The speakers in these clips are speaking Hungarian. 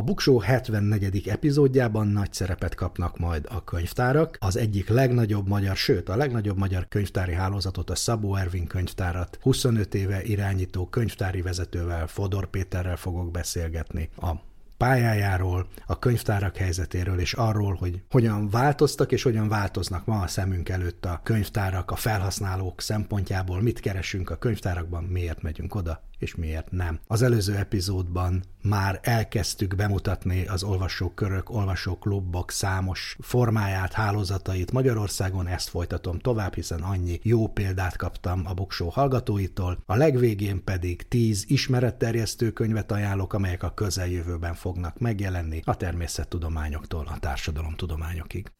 A Buksó 74. epizódjában nagy szerepet kapnak majd a könyvtárak. Az egyik legnagyobb magyar, sőt a legnagyobb magyar könyvtári hálózatot, a Szabó Ervin könyvtárat 25 éve irányító könyvtári vezetővel, Fodor Péterrel fogok beszélgetni. A pályájáról, a könyvtárak helyzetéről, és arról, hogy hogyan változtak és hogyan változnak ma a szemünk előtt a könyvtárak, a felhasználók szempontjából, mit keresünk a könyvtárakban, miért megyünk oda, és miért nem. Az előző epizódban már elkezdtük bemutatni az olvasókörök, olvasóklubok számos formáját, hálózatait Magyarországon, ezt folytatom tovább, hiszen annyi jó példát kaptam a Buksó hallgatóitól. A legvégén pedig tíz ismeretterjesztő könyvet ajánlok, amelyek a közeljövőben fognak megjelenni a természettudományoktól a társadalomtudományokig.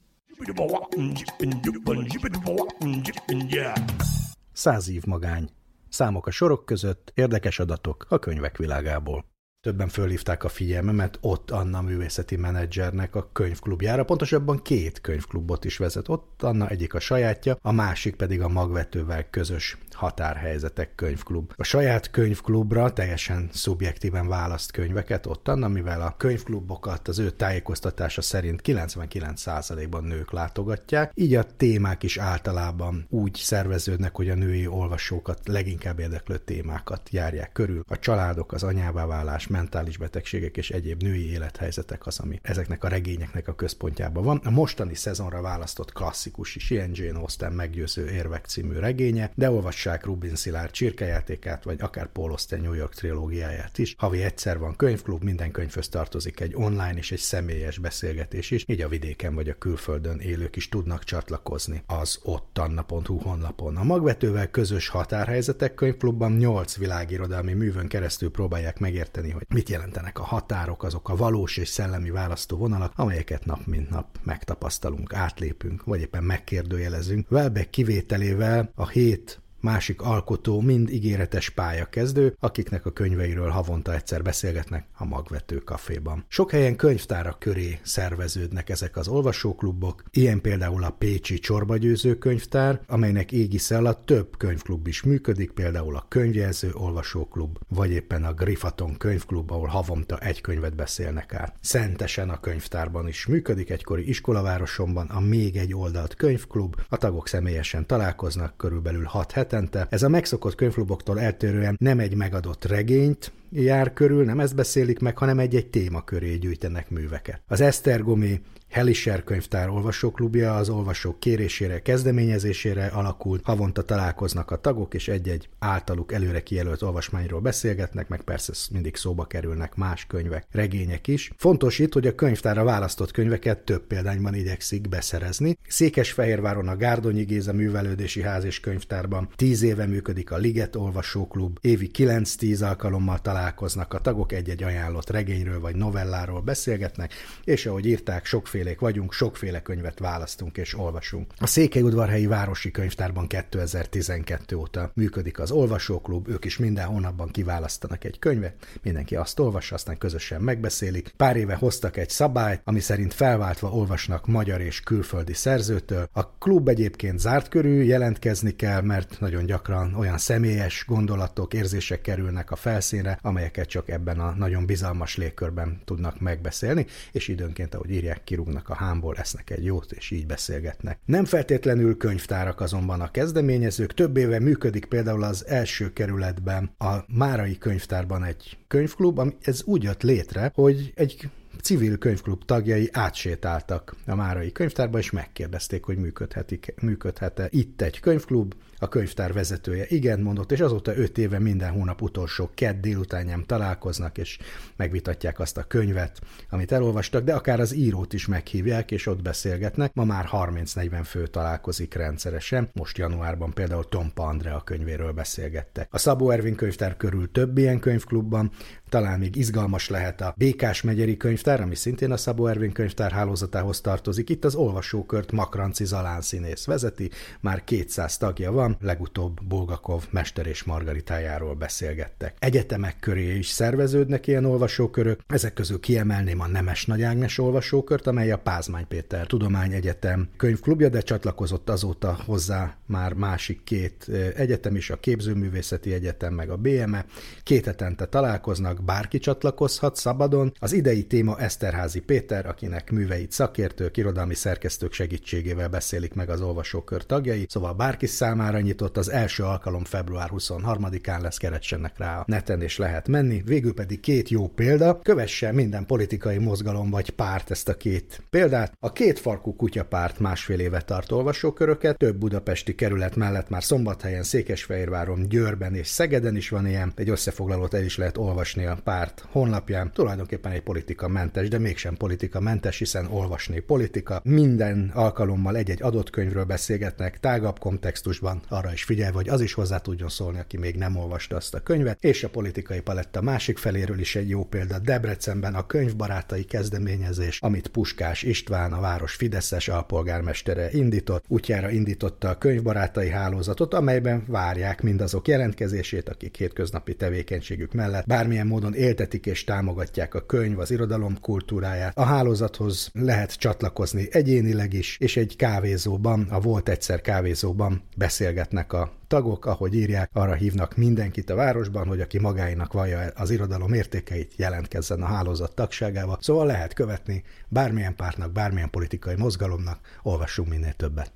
Száz év magány Számok a sorok között, érdekes adatok a könyvek világából. Többen fölhívták a figyelmemet ott Anna művészeti menedzsernek a könyvklubjára, pontosabban két könyvklubot is vezet. Ott Anna egyik a sajátja, a másik pedig a magvetővel közös határhelyzetek könyvklub. A saját könyvklubra teljesen szubjektíven választ könyveket ott Anna, mivel a könyvklubokat az ő tájékoztatása szerint 99%-ban nők látogatják, így a témák is általában úgy szerveződnek, hogy a női olvasókat leginkább érdeklő témákat járják körül. A családok, az anyává válás, mentális betegségek és egyéb női élethelyzetek az, ami ezeknek a regényeknek a központjában van. A mostani szezonra választott klasszikus is ilyen Jane Austen meggyőző érvek című regénye, de olvassák Rubin Szilárd csirkejátékát, vagy akár Paul Austen New York trilógiáját is. Havi egyszer van könyvklub, minden könyvhöz tartozik egy online és egy személyes beszélgetés is, így a vidéken vagy a külföldön élők is tudnak csatlakozni az ottanna.hu honlapon. A magvetővel közös határhelyzetek könyvklubban 8 világirodalmi művön keresztül próbálják megérteni, hogy mit jelentenek a határok, azok a valós és szellemi választóvonalak, amelyeket nap mint nap megtapasztalunk, átlépünk, vagy éppen megkérdőjelezünk. Welbeck kivételével a hét másik alkotó mind ígéretes pályakezdő, akiknek a könyveiről havonta egyszer beszélgetnek a magvető kaféban. Sok helyen könyvtárak köré szerveződnek ezek az olvasóklubok, ilyen például a Pécsi Csorbagyőző könyvtár, amelynek égisze alatt több könyvklub is működik, például a Könyvjelző Olvasóklub, vagy éppen a Grifaton könyvklub, ahol havonta egy könyvet beszélnek át. Szentesen a könyvtárban is működik, egykori iskolavárosomban a még egy oldalt könyvklub, a tagok személyesen találkoznak, körülbelül 6 hetente. Ez a megszokott könyvkluboktól eltérően nem egy megadott regényt, jár körül, nem ezt beszélik meg, hanem egy-egy téma köré gyűjtenek műveket. Az Esztergomi Helischer könyvtár olvasóklubja az olvasók kérésére, kezdeményezésére alakult, havonta találkoznak a tagok, és egy-egy általuk előre kijelölt olvasmányról beszélgetnek, meg persze mindig szóba kerülnek más könyvek, regények is. Fontos itt, hogy a könyvtára választott könyveket több példányban igyekszik beszerezni. Székesfehérváron a Gárdonyi Géza Művelődési Ház és Könyvtárban tíz éve működik a Liget Olvasóklub, évi 9-10 alkalommal találkoznak a tagok, egy-egy ajánlott regényről vagy novelláról beszélgetnek, és ahogy írták, sokfélék vagyunk, sokféle könyvet választunk és olvasunk. A Székelyudvarhelyi Városi Könyvtárban 2012 óta működik az olvasóklub, ők is minden hónapban kiválasztanak egy könyvet, mindenki azt olvassa, aztán közösen megbeszélik. Pár éve hoztak egy szabályt, ami szerint felváltva olvasnak magyar és külföldi szerzőtől. A klub egyébként zárt körű, jelentkezni kell, mert nagyon gyakran olyan személyes gondolatok, érzések kerülnek a felszínre, amelyeket csak ebben a nagyon bizalmas légkörben tudnak megbeszélni, és időnként, ahogy írják, kirúgnak a hámból, esznek egy jót, és így beszélgetnek. Nem feltétlenül könyvtárak azonban a kezdeményezők. Több éve működik például az első kerületben a Márai könyvtárban egy könyvklub, ami ez úgy jött létre, hogy egy civil könyvklub tagjai átsétáltak a Márai könyvtárba, és megkérdezték, hogy működhetik, működhet-e itt egy könyvklub, a könyvtár vezetője igen mondott, és azóta öt éve minden hónap utolsó kedd délutánján találkoznak, és megvitatják azt a könyvet, amit elolvastak, de akár az írót is meghívják, és ott beszélgetnek. Ma már 30-40 fő találkozik rendszeresen. Most januárban például Tompa Andrea könyvéről beszélgettek. A Szabó Ervin könyvtár körül több ilyen könyvklubban, talán még izgalmas lehet a Békás megyeri könyvtár, ami szintén a Szabó Ervin könyvtár hálózatához tartozik. Itt az olvasókört Makranci Zalán színész vezeti, már 200 tagja van, legutóbb Bulgakov mester és margaritájáról beszélgettek. Egyetemek köré is szerveződnek ilyen olvasókörök, ezek közül kiemelném a Nemes Nagy Ágnes olvasókört, amely a Pázmány Péter Tudományegyetem könyvklubja, de csatlakozott azóta hozzá már másik két egyetem is, a Képzőművészeti Egyetem meg a BME. Két hetente találkoznak, bárki csatlakozhat szabadon. Az idei téma Eszterházi Péter, akinek műveit szakértők, irodalmi szerkesztők segítségével beszélik meg az olvasókör tagjai, szóval bárki számára nyitott az első alkalom február 23-án lesz, keretsenek rá a neten és lehet menni. Végül pedig két jó példa, kövesse minden politikai mozgalom vagy párt ezt a két példát. A két farkú kutyapárt másfél éve tart olvasóköröket, több budapesti kerület mellett már Szombathelyen, Székesfehérváron, Győrben és Szegeden is van ilyen. Egy összefoglalót el is lehet olvasni a párt honlapján. Tulajdonképpen egy politika mentes, de mégsem politika mentes, hiszen olvasni politika. Minden alkalommal egy-egy adott könyvről beszélgetnek, tágabb kontextusban, arra is figyelve, hogy az is hozzá tudjon szólni, aki még nem olvasta azt a könyvet, és a politikai paletta másik feléről is egy jó példa. Debrecenben a könyvbarátai kezdeményezés, amit Puskás István, a város Fideszes alpolgármestere indított, útjára indította a könyvbarátai hálózatot, amelyben várják mindazok jelentkezését, akik hétköznapi tevékenységük mellett bármilyen módon éltetik és támogatják a könyv, az irodalom kultúráját. A hálózathoz lehet csatlakozni egyénileg is, és egy kávézóban, a Volt egyszer kávézóban beszélgetnek a tagok, ahogy írják, arra hívnak mindenkit a városban, hogy aki magáinak vallja az irodalom értékeit, jelentkezzen a hálózat tagságába. Szóval lehet követni bármilyen pártnak, bármilyen politikai mozgalomnak, olvassunk minél többet.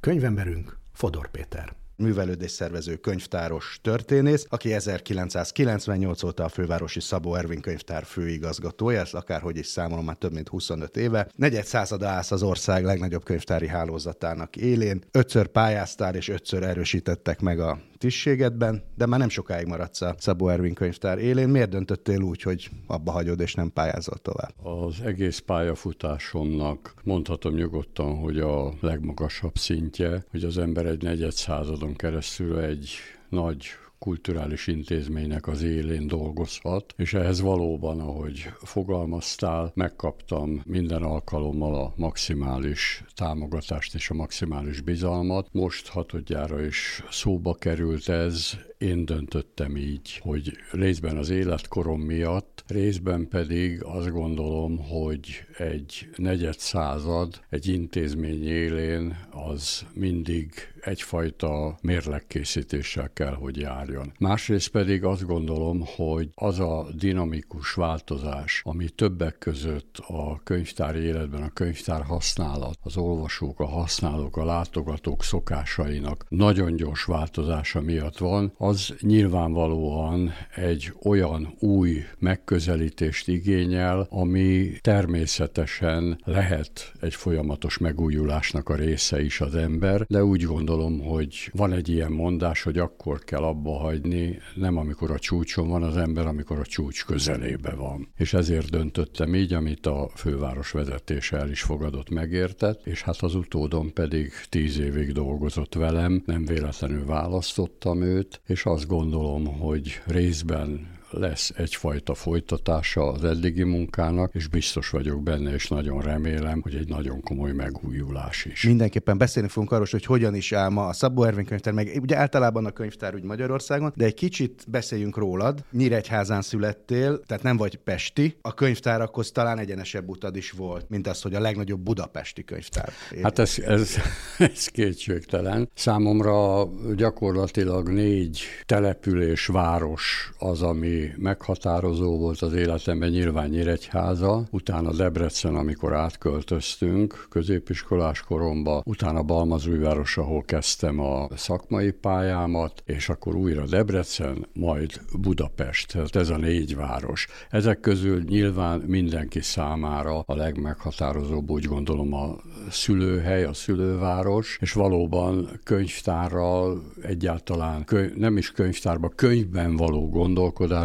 Könyvemberünk Fodor Péter művelődés szervező könyvtáros történész, aki 1998 óta a fővárosi Szabó Ervin könyvtár főigazgatója, ezt akárhogy is számolom már több mint 25 éve. Negyed százada állsz az ország legnagyobb könyvtári hálózatának élén. Ötször pályáztál és ötször erősítettek meg a tisztségedben, de már nem sokáig maradsz a Szabó Ervin könyvtár élén. Miért döntöttél úgy, hogy abba hagyod és nem pályázol tovább? Az egész pályafutásomnak mondhatom nyugodtan, hogy a legmagasabb szintje, hogy az ember egy negyed századon keresztül egy nagy kulturális intézménynek az élén dolgozhat, és ehhez valóban, ahogy fogalmaztál, megkaptam minden alkalommal a maximális támogatást és a maximális bizalmat. Most hatodjára is szóba került ez, én döntöttem így, hogy részben az életkorom miatt, részben pedig azt gondolom, hogy egy negyed század egy intézmény élén az mindig egyfajta mérlegkészítéssel kell, hogy járjon. Másrészt pedig azt gondolom, hogy az a dinamikus változás, ami többek között a könyvtár életben, a könyvtár használat, az olvasók, a használók, a látogatók szokásainak nagyon gyors változása miatt van, az nyilvánvalóan egy olyan új megközelítést igényel, ami természetesen lehet egy folyamatos megújulásnak a része is az ember, de úgy gondolom, hogy van egy ilyen mondás, hogy akkor kell abba hagyni, nem amikor a csúcson van az ember, amikor a csúcs közelébe van. És ezért döntöttem így, amit a főváros vezetése el is fogadott, megértett, és hát az utódom pedig tíz évig dolgozott velem, nem véletlenül választottam őt, és azt gondolom, hogy részben lesz egyfajta folytatása az eddigi munkának, és biztos vagyok benne, és nagyon remélem, hogy egy nagyon komoly megújulás is. Mindenképpen beszélni fogunk arról, hogy hogyan is áll ma a Szabó Ervin könyvtár, meg ugye általában a könyvtár úgy Magyarországon, de egy kicsit beszéljünk rólad. Nyíregyházán születtél, tehát nem vagy pesti. A könyvtárakhoz talán egyenesebb utad is volt, mint az, hogy a legnagyobb budapesti könyvtár. Hát ez, ez, ez kétségtelen. Számomra gyakorlatilag négy település, város az, ami meghatározó volt az életemben, nyilván Nyíregyháza, utána Debrecen, amikor átköltöztünk középiskolás koromba, utána Balmazújváros, ahol kezdtem a szakmai pályámat, és akkor újra Debrecen, majd Budapest. Tehát ez a négy város. Ezek közül nyilván mindenki számára a legmeghatározóbb, úgy gondolom, a szülőhely, a szülőváros, és valóban könyvtárral egyáltalán, könyv, nem is könyvtárba, könyvben való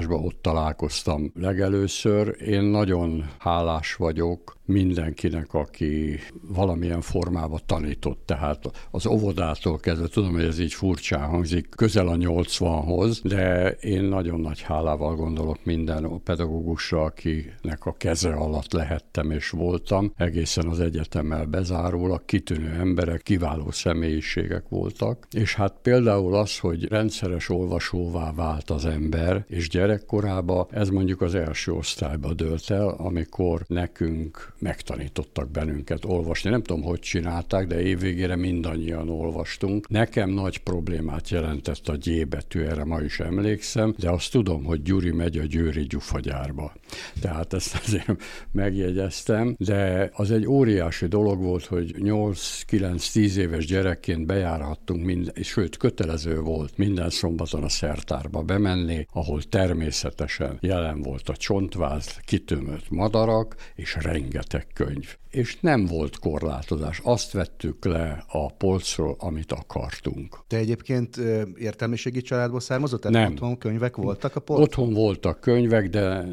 gondolkodásba ott találkoztam legelőször. Én nagyon hálás vagyok mindenkinek, aki valamilyen formában tanított. Tehát az óvodától kezdve, tudom, hogy ez így furcsán hangzik, közel a 80-hoz, de én nagyon nagy hálával gondolok minden pedagógusra, akinek a keze alatt lehettem és voltam, egészen az egyetemmel bezárólag, kitűnő emberek, kiváló személyiségek voltak. És hát például az, hogy rendszeres olvasóvá vált az ember, és gyerekkorában ez mondjuk az első osztályba dölt el, amikor nekünk megtanítottak bennünket olvasni. Nem tudom, hogy csinálták, de évvégére mindannyian olvastunk. Nekem nagy problémát jelentett a G betű, erre ma is emlékszem, de azt tudom, hogy Gyuri megy a Győri gyufagyárba. Tehát ezt azért megjegyeztem, de az egy óriási dolog volt, hogy 8-9-10 éves gyerekként bejárhattunk, mind, sőt, kötelező volt minden szombaton a szertárba bemenni, ahol természetesen jelen volt a csontváz, kitömött madarak, és rengeteg könyv és nem volt korlátozás. Azt vettük le a polcról, amit akartunk. Te egyébként értelmiségi családból származott? Tehát nem. Otthon könyvek voltak a polcon? Otthon voltak könyvek, de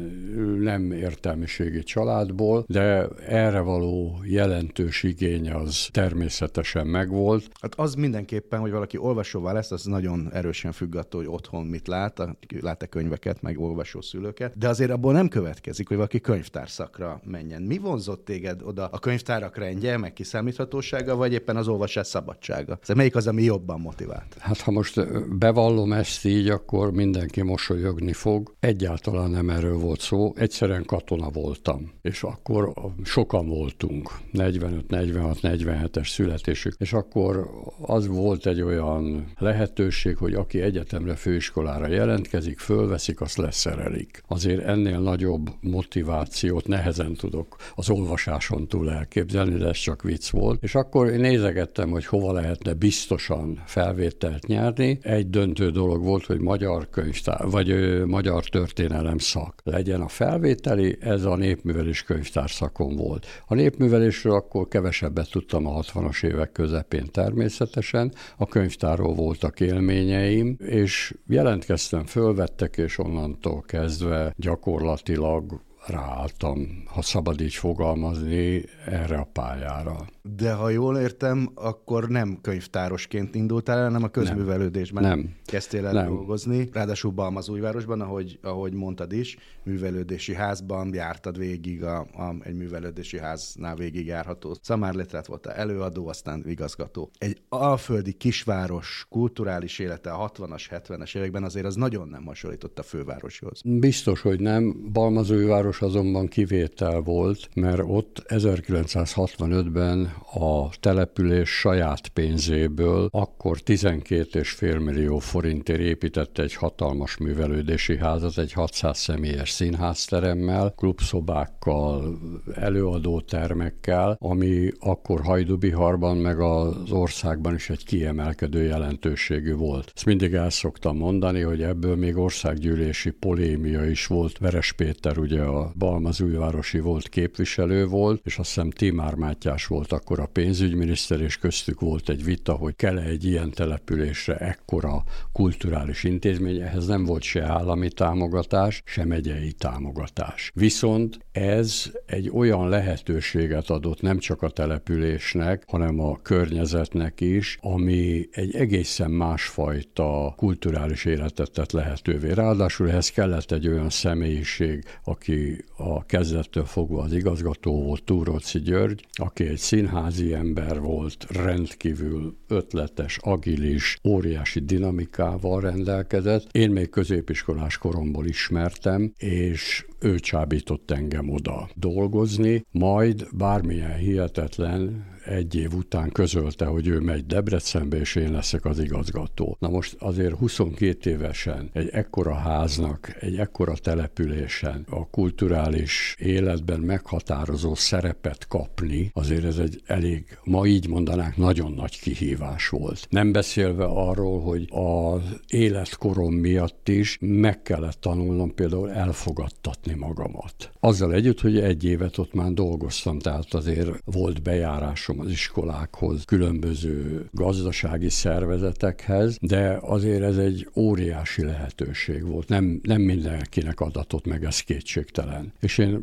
nem értelmiségi családból, de erre való jelentős igény az természetesen megvolt. Hát az mindenképpen, hogy valaki olvasóvá lesz, az nagyon erősen függ attól, hogy otthon mit lát, lát-e könyveket, meg olvasó szülőket, de azért abból nem következik, hogy valaki könyvtárszakra menjen. Mi vonzott téged oda a könyvtárak rendje, meg kiszámíthatósága, vagy éppen az olvasás szabadsága? Ez melyik az, ami jobban motivált? Hát ha most bevallom ezt így, akkor mindenki mosolyogni fog. Egyáltalán nem erről volt szó. Egyszerűen katona voltam, és akkor sokan voltunk, 45, 46, 47-es születésük, és akkor az volt egy olyan lehetőség, hogy aki egyetemre, főiskolára jelentkezik, fölveszik, azt leszerelik. Azért ennél nagyobb motivációt nehezen tudok az olvasáson túl elképzelni, de ez csak vicc volt. És akkor én nézegettem, hogy hova lehetne biztosan felvételt nyerni. Egy döntő dolog volt, hogy magyar könyvtár, vagy ö, magyar történelem szak legyen a felvételi, ez a népművelés könyvtár szakon volt. A népművelésről akkor kevesebbet tudtam a 60-as évek közepén természetesen, a könyvtárról voltak élményeim, és jelentkeztem, fölvettek, és onnantól kezdve gyakorlatilag ráálltam, ha szabad így fogalmazni, erre a pályára. De ha jól értem, akkor nem könyvtárosként indultál el, hanem a közművelődésben nem. kezdtél el nem. dolgozni. Ráadásul Balmazújvárosban, ahogy, ahogy mondtad is, művelődési házban jártad végig, a, a, egy művelődési háznál végig járható. Szamárletrát volt előadó, aztán igazgató. Egy alföldi kisváros kulturális élete a 60-as, 70-es években azért az nagyon nem hasonlított a fővároshoz. Biztos, hogy nem. Balmazújváros azonban kivétel volt, mert ott 1965-ben a település saját pénzéből akkor 12,5 millió forintért építette egy hatalmas művelődési házat, egy 600 személyes színházteremmel, klubszobákkal, előadótermekkel, ami akkor Hajdubiharban meg az országban is egy kiemelkedő jelentőségű volt. Ezt mindig el szoktam mondani, hogy ebből még országgyűlési polémia is volt. Veres Péter ugye a Balmazújvárosi volt képviselő volt, és azt hiszem Timár Mátyás volt akkor a pénzügyminiszter, és köztük volt egy vita, hogy kell egy ilyen településre ekkora kulturális intézmény, ehhez nem volt se állami támogatás, se megyei támogatás. Viszont ez egy olyan lehetőséget adott nem csak a településnek, hanem a környezetnek is, ami egy egészen másfajta kulturális életet tett lehetővé. Ráadásul ehhez kellett egy olyan személyiség, aki a kezdettől fogva az igazgató volt, Túróci György, aki egy színházi ember volt, rendkívül ötletes, agilis, óriási dinamikával rendelkezett. Én még középiskolás koromból ismertem, és ő csábított engem oda dolgozni, majd bármilyen hihetetlen egy év után közölte, hogy ő megy Debrecenbe, és én leszek az igazgató. Na most azért 22 évesen egy ekkora háznak, egy ekkora településen a kulturális életben meghatározó szerepet kapni, azért ez egy elég, ma így mondanák, nagyon nagy kihívás volt. Nem beszélve arról, hogy az életkorom miatt is meg kellett tanulnom például elfogadtatni magamat. Azzal együtt, hogy egy évet ott már dolgoztam, tehát azért volt bejárásom az iskolákhoz, különböző gazdasági szervezetekhez, de azért ez egy óriási lehetőség volt. Nem, nem mindenkinek adatot meg, ez kétségtelen. És én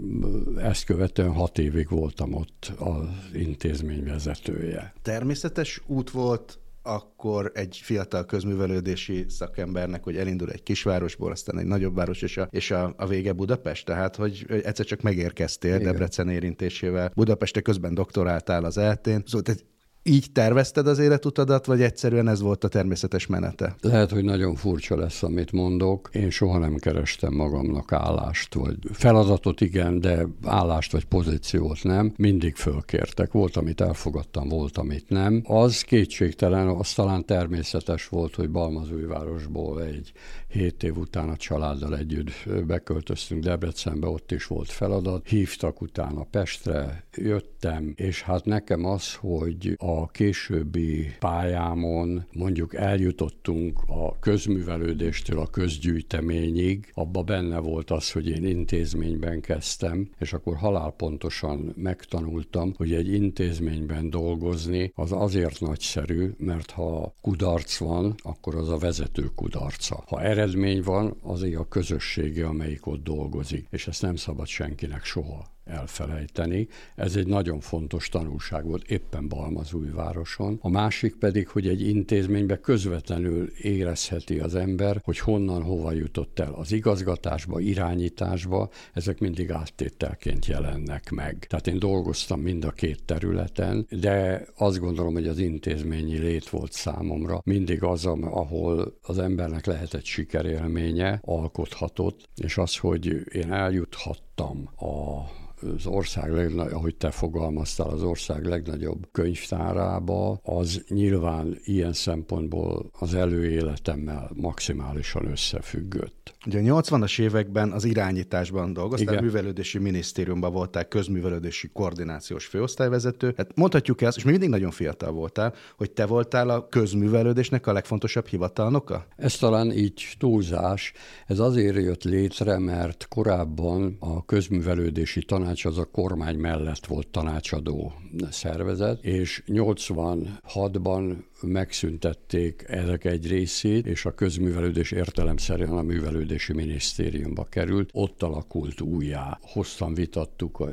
ezt követően hat évig voltam ott az intézmény vezetője. Természetes út volt akkor egy fiatal közművelődési szakembernek, hogy elindul egy kisvárosból, aztán egy nagyobb város, és a, és a, a vége Budapest, tehát hogy egyszer csak megérkeztél Igen. Debrecen érintésével. Budapeste közben doktoráltál az eltén. Szóval tehát így tervezted az életutadat, vagy egyszerűen ez volt a természetes menete? Lehet, hogy nagyon furcsa lesz, amit mondok. Én soha nem kerestem magamnak állást, vagy feladatot igen, de állást vagy pozíciót nem. Mindig fölkértek. Volt, amit elfogadtam, volt, amit nem. Az kétségtelen, az talán természetes volt, hogy Balmazújvárosból egy hét év után a családdal együtt beköltöztünk Debrecenbe, ott is volt feladat. Hívtak utána Pestre, jöttem, és hát nekem az, hogy a későbbi pályámon mondjuk eljutottunk a közművelődéstől a közgyűjteményig, abba benne volt az, hogy én intézményben kezdtem, és akkor halálpontosan megtanultam, hogy egy intézményben dolgozni az azért nagyszerű, mert ha kudarc van, akkor az a vezető kudarca. Ha eredmény van, az a közössége, amelyik ott dolgozik, és ezt nem szabad senkinek soha elfelejteni. Ez egy nagyon fontos tanulság volt éppen Balmazújvároson. A másik pedig, hogy egy intézménybe közvetlenül érezheti az ember, hogy honnan hova jutott el az igazgatásba, irányításba, ezek mindig áttételként jelennek meg. Tehát én dolgoztam mind a két területen, de azt gondolom, hogy az intézményi lét volt számomra mindig az, ahol az embernek lehetett sikerélménye, alkothatott, és az, hogy én eljuthattam a az ország legnagyobb, ahogy te fogalmaztál, az ország legnagyobb könyvtárába, az nyilván ilyen szempontból az előéletemmel maximálisan összefüggött. Ugye a 80-as években az irányításban dolgoztál, Igen. művelődési minisztériumban voltál közművelődési koordinációs főosztályvezető. Hát mondhatjuk ezt, és még mindig nagyon fiatal voltál, hogy te voltál a közművelődésnek a legfontosabb hivatalnoka? Ez talán így túlzás. Ez azért jött létre, mert korábban a közművelődési tanács az a kormány mellett volt tanácsadó szervezet, és 86-ban megszüntették ezek egy részét, és a közművelődés értelemszerűen a művelődési minisztériumba került. Ott alakult újjá. Hosszan vitattuk a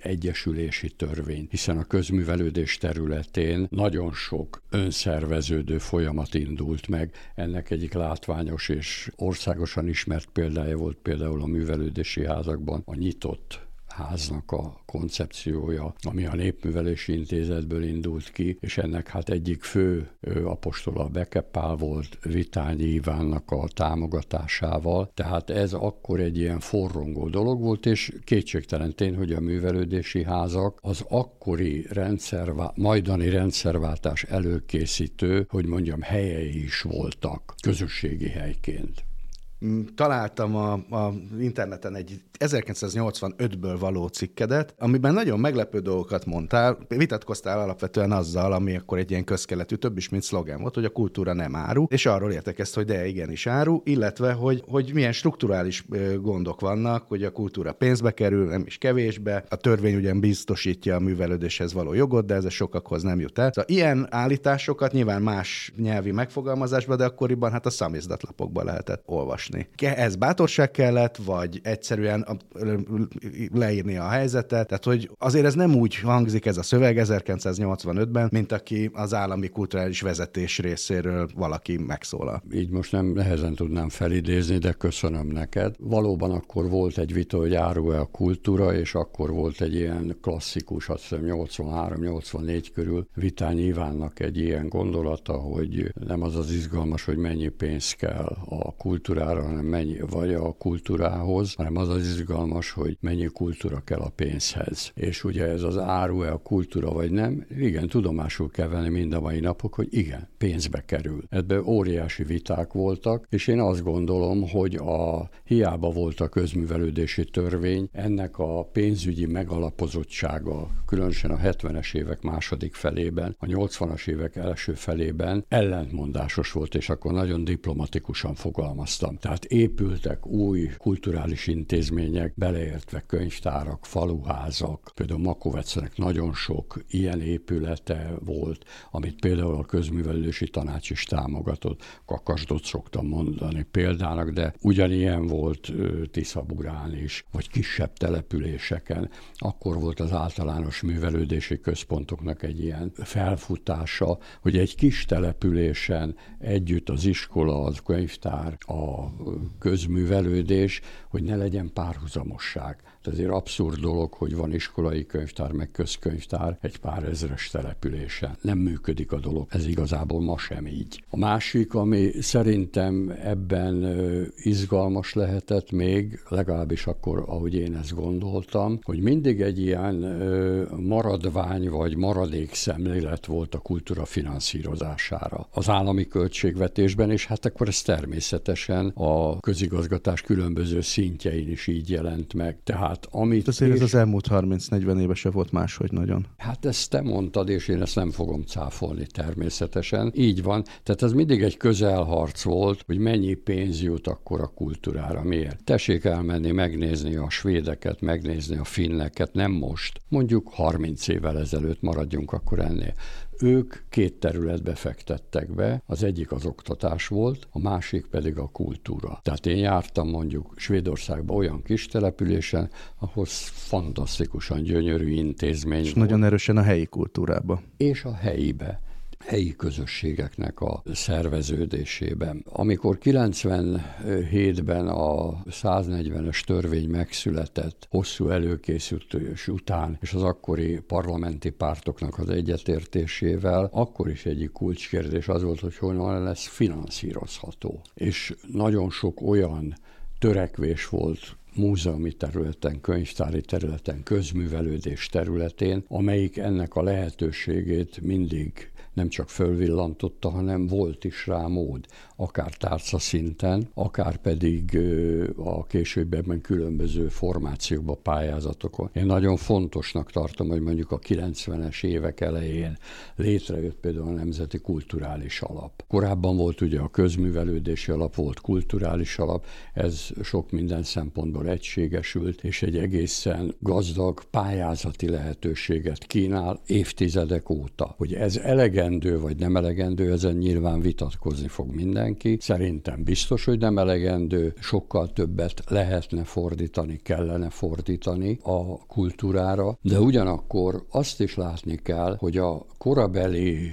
egyesülési törvényt, hiszen a közművelődés területén nagyon sok önszerveződő folyamat indult meg. Ennek egyik látványos és országosan ismert példája volt például a művelődési házakban a nyitott háznak a koncepciója, ami a Népművelési Intézetből indult ki, és ennek hát egyik fő apostola Bekepál volt Vitányi Ivánnak a támogatásával, tehát ez akkor egy ilyen forrongó dolog volt, és kétségtelen tény, hogy a művelődési házak az akkori rendszervá- majdani rendszerváltás előkészítő, hogy mondjam, helyei is voltak közösségi helyként. Mm, találtam a, a interneten egy 1985-ből való cikkedet, amiben nagyon meglepő dolgokat mondtál, vitatkoztál alapvetően azzal, ami akkor egy ilyen közkeletű, több is, mint szlogen volt, hogy a kultúra nem áru, és arról értekezt, hogy de igenis áru, illetve, hogy, hogy milyen strukturális gondok vannak, hogy a kultúra pénzbe kerül, nem is kevésbe, a törvény ugyan biztosítja a művelődéshez való jogot, de ez a sokakhoz nem jut el. Szóval ilyen állításokat nyilván más nyelvi megfogalmazásban, de akkoriban hát a szamizdatlapokban lehetett olvasni olvasni. Ez bátorság kellett, vagy egyszerűen leírni a helyzetet, tehát hogy azért ez nem úgy hangzik ez a szöveg 1985-ben, mint aki az állami kulturális vezetés részéről valaki megszólal. Így most nem nehezen tudnám felidézni, de köszönöm neked. Valóban akkor volt egy vita, hogy árul-e a kultúra, és akkor volt egy ilyen klasszikus, azt hiszem 83-84 körül Vitányi Ivánnak egy ilyen gondolata, hogy nem az az izgalmas, hogy mennyi pénz kell a kultúrára, hanem mennyi, vagy a kultúrához, hanem az az izgalmas, hogy mennyi kultúra kell a pénzhez. És ugye ez az áru-e a kultúra, vagy nem? Igen, tudomásul kell venni mind a mai napok, hogy igen, pénzbe kerül. Ebben óriási viták voltak, és én azt gondolom, hogy a hiába volt a közművelődési törvény, ennek a pénzügyi megalapozottsága, különösen a 70-es évek második felében, a 80-as évek első felében ellentmondásos volt, és akkor nagyon diplomatikusan fogalmaztam. Tehát épültek új kulturális intézmények, beleértve könyvtárak, faluházak. Például Makovecnek nagyon sok ilyen épülete volt, amit például a közművelődési tanács is támogatott. Kakasdot szoktam mondani példának, de ugyanilyen volt Tiszaburán is, vagy kisebb településeken. Akkor volt az általános művelődési központoknak egy ilyen felfutása, hogy egy kis településen együtt az iskola, az könyvtár, a közművelődés, hogy ne legyen párhuzamosság. Tehát azért abszurd dolog, hogy van iskolai könyvtár, meg közkönyvtár egy pár ezres településen. Nem működik a dolog. Ez igazából ma sem így. A másik, ami szerintem ebben izgalmas lehetett még, legalábbis akkor, ahogy én ezt gondoltam, hogy mindig egy ilyen maradvány vagy maradék szemlélet volt a kultúra finanszírozására. Az állami költségvetésben, és hát akkor ez természetesen a közigazgatás különböző szintjein is így jelent meg. Tehát tehát amit... Azért és... ez az elmúlt 30-40 éve se volt máshogy nagyon. Hát ezt te mondtad, és én ezt nem fogom cáfolni természetesen. Így van. Tehát ez mindig egy közelharc volt, hogy mennyi pénz jut akkor a kultúrára. Miért? Tessék elmenni, megnézni a svédeket, megnézni a finneket, nem most. Mondjuk 30 évvel ezelőtt maradjunk akkor ennél. Ők két területbe fektettek be, az egyik az oktatás volt, a másik pedig a kultúra. Tehát én jártam mondjuk Svédországban olyan kis településen, ahol fantasztikusan gyönyörű intézmény És volt. nagyon erősen a helyi kultúrába. És a helyibe helyi közösségeknek a szerveződésében. Amikor 97-ben a 140-es törvény megszületett, hosszú előkészítés után, és az akkori parlamenti pártoknak az egyetértésével, akkor is egyik kulcskérdés az volt, hogy honnan lesz finanszírozható. És nagyon sok olyan törekvés volt múzeumi területen, könyvtári területen, közművelődés területén, amelyik ennek a lehetőségét mindig nem csak fölvillantotta, hanem volt is rá mód, akár tárca szinten, akár pedig a későbbiekben különböző formációkba, pályázatokon. Én nagyon fontosnak tartom, hogy mondjuk a 90-es évek elején létrejött például a Nemzeti Kulturális Alap. Korábban volt ugye a közművelődési alap, volt kulturális alap, ez sok minden szempontból egységesült, és egy egészen gazdag pályázati lehetőséget kínál évtizedek óta. Hogy ez elege elegendő vagy nem elegendő, ezen nyilván vitatkozni fog mindenki. Szerintem biztos, hogy nem elegendő, sokkal többet lehetne fordítani, kellene fordítani a kultúrára, de ugyanakkor azt is látni kell, hogy a korabeli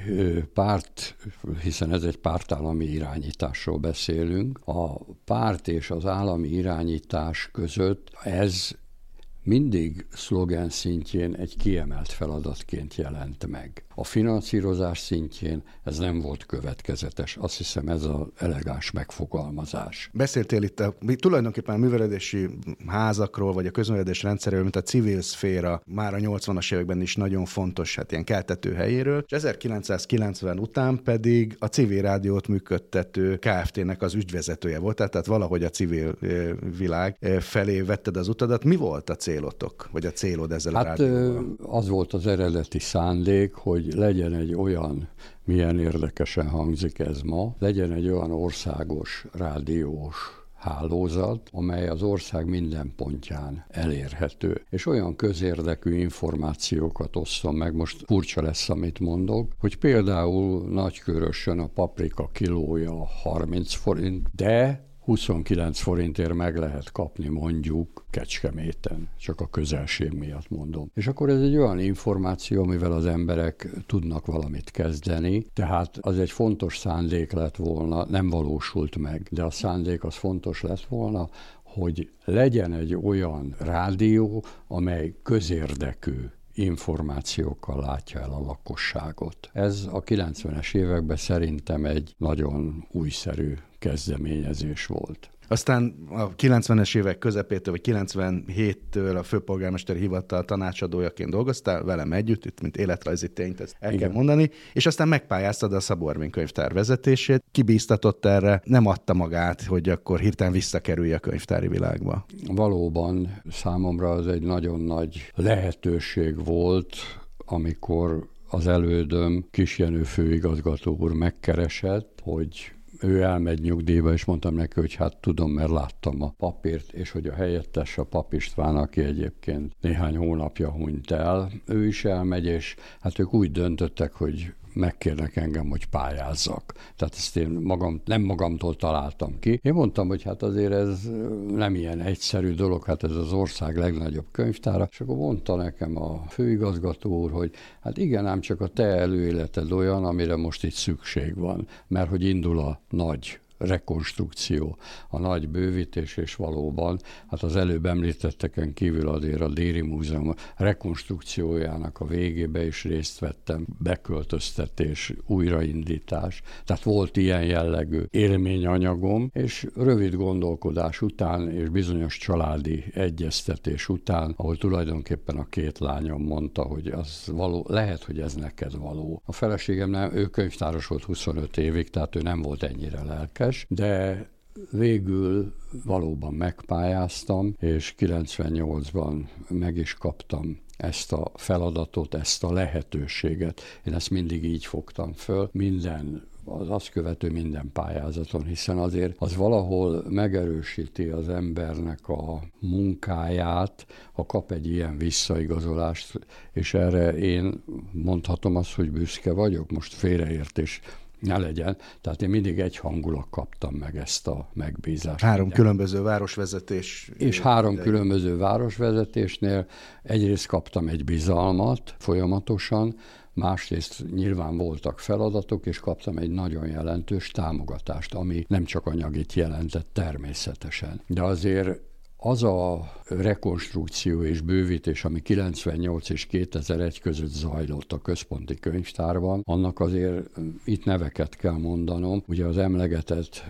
párt, hiszen ez egy pártállami irányításról beszélünk, a párt és az állami irányítás között ez mindig szlogen szintjén egy kiemelt feladatként jelent meg. A finanszírozás szintjén ez nem volt következetes. Azt hiszem ez az elegáns megfogalmazás. Beszéltél itt a, tulajdonképpen a műveledési házakról, vagy a közműveledés rendszeréről, mint a civil szféra már a 80-as években is nagyon fontos, hát ilyen keltető helyéről, és 1990 után pedig a civil rádiót működtető KFT-nek az ügyvezetője volt, tehát valahogy a civil világ felé vetted az utadat. Mi volt a célotok, vagy a célod ezzel hát, a rádióval? az volt az eredeti szándék, hogy legyen egy olyan, milyen érdekesen hangzik ez ma, legyen egy olyan országos rádiós hálózat, amely az ország minden pontján elérhető. És olyan közérdekű információkat osszon meg, most furcsa lesz, amit mondok, hogy például Nagykörösön a paprika kilója 30 forint, de 29 forintért meg lehet kapni mondjuk Kecskeméten, csak a közelség miatt mondom. És akkor ez egy olyan információ, amivel az emberek tudnak valamit kezdeni, tehát az egy fontos szándék lett volna, nem valósult meg, de a szándék az fontos lett volna, hogy legyen egy olyan rádió, amely közérdekű információkkal látja el a lakosságot. Ez a 90-es években szerintem egy nagyon újszerű kezdeményezés volt. Aztán a 90-es évek közepétől, vagy 97-től a főpolgármester hivatal tanácsadójaként dolgoztál velem együtt, itt mint életrajzi tényt, ezt el Igen. kell mondani, és aztán megpályáztad a Szabó Ervin könyvtár vezetését, kibíztatott erre, nem adta magát, hogy akkor hirtelen visszakerülj a könyvtári világba. Valóban számomra az egy nagyon nagy lehetőség volt, amikor az elődöm Kisjenő főigazgató úr megkeresett, hogy ő elmegy nyugdíjba, és mondtam neki, hogy hát tudom, mert láttam a papírt, és hogy a helyettes a pap István, aki egyébként néhány hónapja hunyt el, ő is elmegy, és hát ők úgy döntöttek, hogy megkérnek engem, hogy pályázzak. Tehát ezt én magam, nem magamtól találtam ki. Én mondtam, hogy hát azért ez nem ilyen egyszerű dolog, hát ez az ország legnagyobb könyvtára, és akkor mondta nekem a főigazgató úr, hogy hát igen, ám csak a te előéleted olyan, amire most itt szükség van, mert hogy indul a nagy rekonstrukció, a nagy bővítés, és valóban, hát az előbb említetteken kívül azért a Déri Múzeum rekonstrukciójának a végébe is részt vettem, beköltöztetés, újraindítás, tehát volt ilyen jellegű élményanyagom, és rövid gondolkodás után, és bizonyos családi egyeztetés után, ahol tulajdonképpen a két lányom mondta, hogy az való, lehet, hogy ez neked való. A feleségem nem, ő könyvtáros volt 25 évig, tehát ő nem volt ennyire lelkes, képes, de végül valóban megpályáztam, és 98-ban meg is kaptam ezt a feladatot, ezt a lehetőséget. Én ezt mindig így fogtam föl. Minden az azt követő minden pályázaton, hiszen azért az valahol megerősíti az embernek a munkáját, ha kap egy ilyen visszaigazolást, és erre én mondhatom azt, hogy büszke vagyok, most félreértés ne legyen. Tehát én mindig egy hangulat kaptam meg ezt a megbízást. Három minden. különböző városvezetés. És három de... különböző városvezetésnél egyrészt kaptam egy bizalmat folyamatosan, másrészt nyilván voltak feladatok, és kaptam egy nagyon jelentős támogatást, ami nem csak anyagit jelentett természetesen. De azért az a rekonstrukció és bővítés, ami 98 és 2001 között zajlott a központi könyvtárban, annak azért itt neveket kell mondanom. Ugye az emlegetett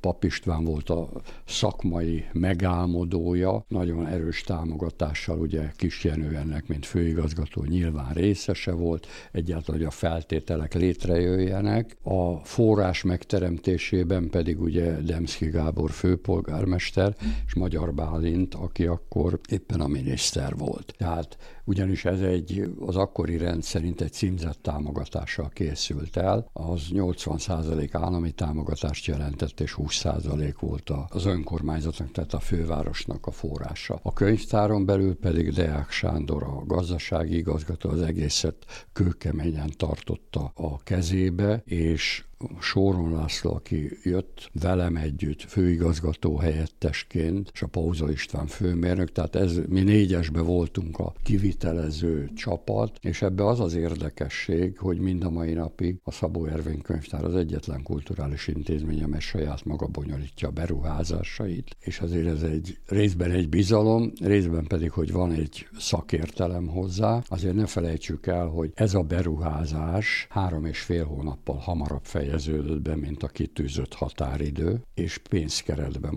Pap István volt a szakmai megálmodója, nagyon erős támogatással, ugye Kis Jenő ennek, mint főigazgató nyilván részese volt, egyáltalán, hogy a feltételek létrejöjjenek. A forrás megteremtésében pedig ugye Demszki Gábor főpolgármester és Magyar Bálint, aki akkor éppen a miniszter volt. Tehát ugyanis ez egy, az akkori rend szerint egy címzett támogatással készült el, az 80% állami támogatást jelentett, és 20% volt az önkormányzatnak, tehát a fővárosnak a forrása. A könyvtáron belül pedig Deák Sándor, a gazdasági igazgató az egészet kőkeményen tartotta a kezébe, és Sóron László, aki jött velem együtt főigazgató helyettesként, és a Pauza István főmérnök, tehát ez, mi négyesbe voltunk a kivitelező csapat, és ebbe az az érdekesség, hogy mind a mai napig a Szabó Ervin könyvtár az egyetlen kulturális intézmény, amely saját maga bonyolítja a beruházásait, és azért ez egy részben egy bizalom, részben pedig, hogy van egy szakértelem hozzá. Azért ne felejtsük el, hogy ez a beruházás három és fél hónappal hamarabb fej fejeződött be, mint a kitűzött határidő, és pénzkeretbe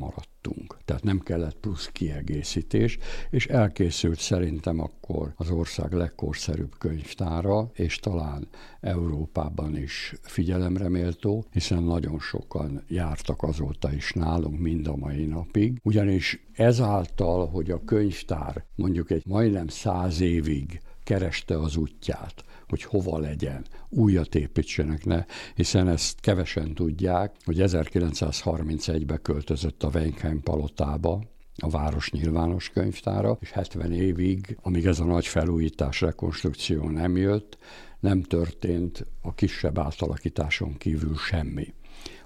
maradtunk. Tehát nem kellett plusz kiegészítés, és elkészült szerintem akkor az ország legkorszerűbb könyvtára, és talán Európában is figyelemre méltó, hiszen nagyon sokan jártak azóta is nálunk mind a mai napig, ugyanis ezáltal, hogy a könyvtár mondjuk egy majdnem száz évig kereste az útját, hogy hova legyen, újat építsenek ne, hiszen ezt kevesen tudják, hogy 1931-ben költözött a Weinheim palotába, a város nyilvános könyvtára, és 70 évig, amíg ez a nagy felújítás, rekonstrukció nem jött, nem történt a kisebb átalakításon kívül semmi.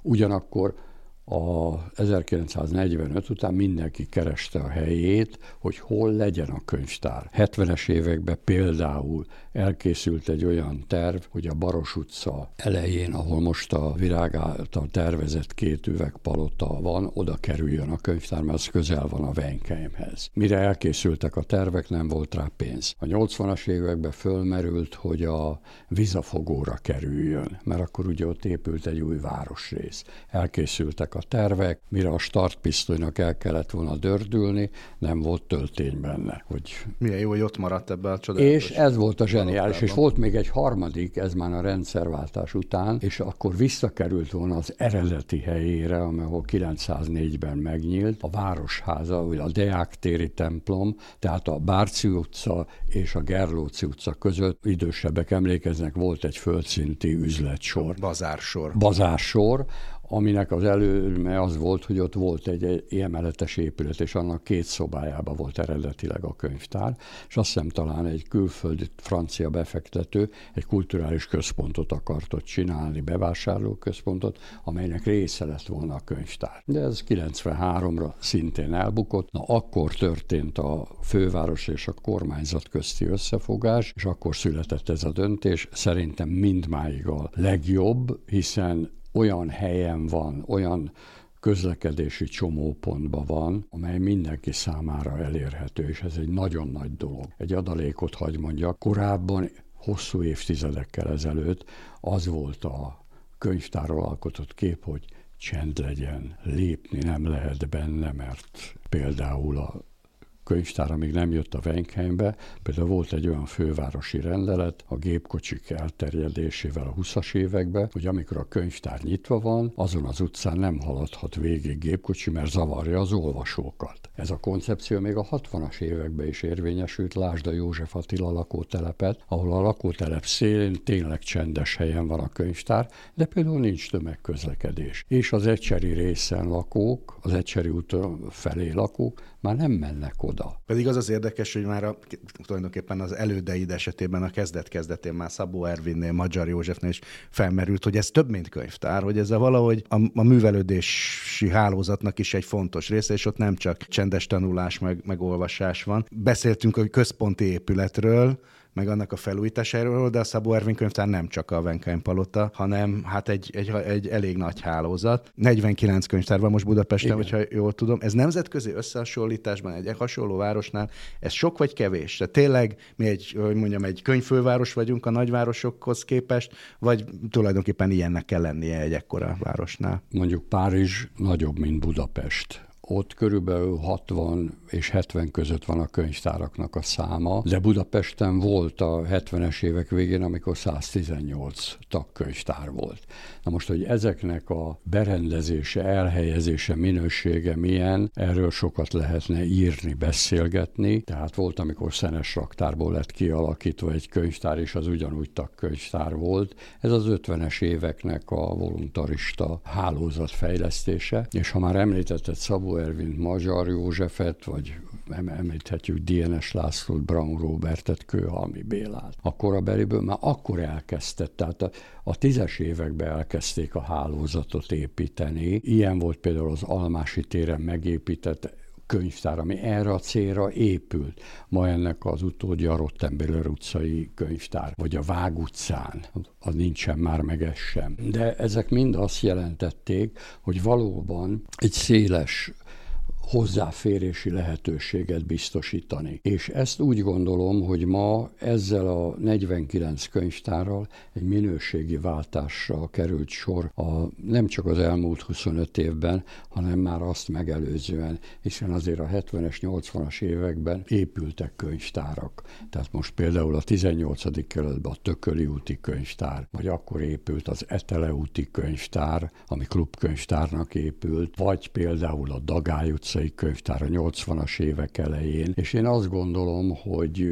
Ugyanakkor a 1945 után mindenki kereste a helyét, hogy hol legyen a könyvtár. 70-es években például elkészült egy olyan terv, hogy a Baros utca elején, ahol most a virág által tervezett két üvegpalota van, oda kerüljön a könyvtár, mert az közel van a Wenkeimhez. Mire elkészültek a tervek, nem volt rá pénz. A 80-as években fölmerült, hogy a vizafogóra kerüljön, mert akkor ugye ott épült egy új városrész. Elkészültek a tervek, mire a startpisztolynak el kellett volna dördülni, nem volt töltény benne. Hogy... Milyen jó, hogy ott maradt ebbe a csodálatos. És ez volt a zseniális, és volt még egy harmadik, ez már a rendszerváltás után, és akkor visszakerült volna az eredeti helyére, ahol 904-ben megnyílt, a Városháza, vagy a Deák téri templom, tehát a Bárci utca és a Gerlóci utca között idősebbek emlékeznek, volt egy földszinti üzletsor. Bazársor. Bazársor, aminek az előme az volt, hogy ott volt egy emeletes épület, és annak két szobájában volt eredetileg a könyvtár, és azt hiszem talán egy külföldi francia befektető egy kulturális központot akart ott csinálni, bevásárlóközpontot, amelynek része lett volna a könyvtár. De ez 93-ra szintén elbukott. Na akkor történt a főváros és a kormányzat közti összefogás, és akkor született ez a döntés. Szerintem mindmáig a legjobb, hiszen olyan helyen van, olyan közlekedési csomópontban van, amely mindenki számára elérhető, és ez egy nagyon nagy dolog. Egy adalékot hagy mondjak, korábban, hosszú évtizedekkel ezelőtt az volt a könyvtárról alkotott kép, hogy csend legyen, lépni nem lehet benne, mert például a könyvtár, amíg nem jött a Wenkheimbe, például volt egy olyan fővárosi rendelet a gépkocsik elterjedésével a 20-as években, hogy amikor a könyvtár nyitva van, azon az utcán nem haladhat végig gépkocsi, mert zavarja az olvasókat. Ez a koncepció még a 60-as években is érvényesült, lásd a József Attila lakótelepet, ahol a lakótelep szélén tényleg csendes helyen van a könyvtár, de például nincs tömegközlekedés. És az egyseri részen lakók, az egyseri út felé lakók már nem mennek oda. Pedig az az érdekes, hogy már a, tulajdonképpen az elődeid esetében a kezdet-kezdetén már Szabó Ervinnél, Magyar Józsefnél is felmerült, hogy ez több, mint könyvtár, hogy ez a valahogy a, a művelődési hálózatnak is egy fontos része, és ott nem csak csendes tanulás, meg, meg olvasás van. Beszéltünk a központi épületről, meg annak a felújításáról, de a Szabó Ervin könyvtár nem csak a Venkheim palota, hanem hát egy, egy, egy elég nagy hálózat. 49 könyvtár van most Budapesten, Igen. hogyha jól tudom. Ez nemzetközi összehasonlításban egy hasonló városnál, ez sok vagy kevés? Tehát tényleg mi egy, hogy mondjam, egy könyvfőváros vagyunk a nagyvárosokhoz képest, vagy tulajdonképpen ilyennek kell lennie egy ekkora városnál? Mondjuk Párizs nagyobb, mint Budapest ott körülbelül 60 és 70 között van a könyvtáraknak a száma, de Budapesten volt a 70-es évek végén, amikor 118 tagkönyvtár volt. Na most, hogy ezeknek a berendezése, elhelyezése, minősége milyen, erről sokat lehetne írni, beszélgetni. Tehát volt, amikor szenes raktárból lett kialakítva egy könyvtár, és az ugyanúgy tagkönyvtár volt. Ez az 50-es éveknek a voluntarista hálózat fejlesztése, és ha már említetted Szabó Ervin Magyar Józsefet, vagy említhetjük DNS Lászlót, Braun Robertet, Kőhalmi Bélát. A korabeliből már akkor elkezdett, tehát a, a tízes években elkezdték a hálózatot építeni. Ilyen volt például az Almási téren megépített könyvtár, ami erre a célra épült. Ma ennek az utódja a Rottenbiller utcai könyvtár, vagy a Vág utcán, az nincsen már meg ez sem. De ezek mind azt jelentették, hogy valóban egy széles hozzáférési lehetőséget biztosítani. És ezt úgy gondolom, hogy ma ezzel a 49 könyvtárral egy minőségi váltásra került sor a, nem csak az elmúlt 25 évben, hanem már azt megelőzően, hiszen azért a 70-es, 80-as években épültek könyvtárak. Tehát most például a 18. kerületben a Tököli úti könyvtár, vagy akkor épült az Etele úti könyvtár, ami klubkönyvtárnak épült, vagy például a Dagály utcai utcai könyvtár a 80-as évek elején, és én azt gondolom, hogy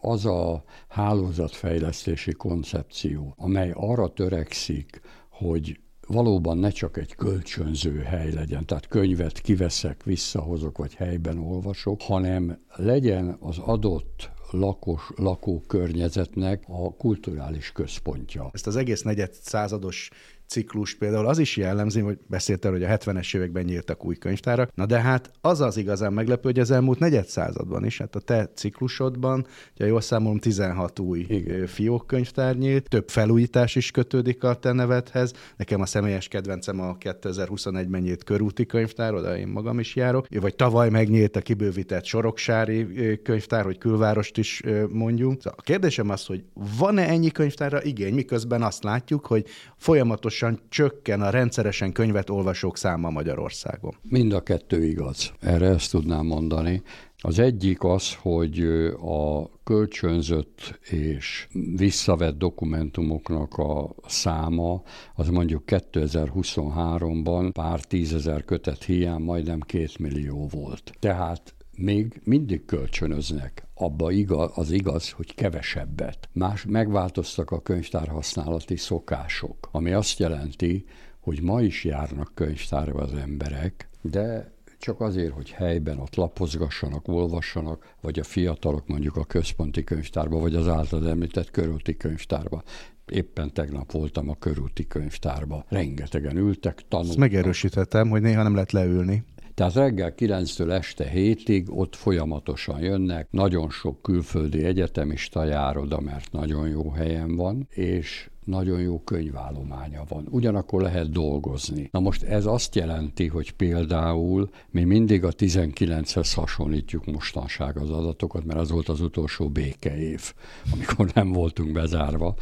az a hálózatfejlesztési koncepció, amely arra törekszik, hogy valóban ne csak egy kölcsönző hely legyen, tehát könyvet kiveszek, visszahozok, vagy helyben olvasok, hanem legyen az adott lakos, lakókörnyezetnek a kulturális központja. Ezt az egész negyed százados ciklus például az is jellemzi, hogy beszéltél, hogy a 70-es években nyíltak új könyvtárak. Na de hát az az igazán meglepő, hogy az elmúlt negyed században is, hát a te ciklusodban, ugye jól számolom, 16 új Igen. fiókkönyvtár nyílt, több felújítás is kötődik a te nevedhez. Nekem a személyes kedvencem a 2021-ben nyílt körúti könyvtár, oda én magam is járok. Vagy tavaly megnyílt a kibővített Soroksári könyvtár, hogy külvárost is mondjunk. Szóval a kérdésem az, hogy van-e ennyi könyvtárra igény, miközben azt látjuk, hogy folyamatos folyamatosan csökken a rendszeresen könyvet olvasók száma Magyarországon. Mind a kettő igaz. Erre ezt tudnám mondani. Az egyik az, hogy a kölcsönzött és visszavett dokumentumoknak a száma az mondjuk 2023-ban pár tízezer kötet hiány majdnem két millió volt. Tehát még mindig kölcsönöznek. Abba igaz, az igaz, hogy kevesebbet. Más megváltoztak a könyvtár használati szokások, ami azt jelenti, hogy ma is járnak könyvtárba az emberek, de csak azért, hogy helyben ott lapozgassanak, olvassanak, vagy a fiatalok mondjuk a központi könyvtárba, vagy az által említett körúti könyvtárba. Éppen tegnap voltam a körúti könyvtárba. Rengetegen ültek, tanultak. Ezt megerősítettem, hogy néha nem lehet leülni. Tehát reggel 9-től este 7-ig ott folyamatosan jönnek, nagyon sok külföldi egyetemista jár oda, mert nagyon jó helyen van, és nagyon jó könyvállománya van. Ugyanakkor lehet dolgozni. Na most ez azt jelenti, hogy például mi mindig a 19-hez hasonlítjuk mostanság az adatokat, mert az volt az utolsó békeév, amikor nem voltunk bezárva.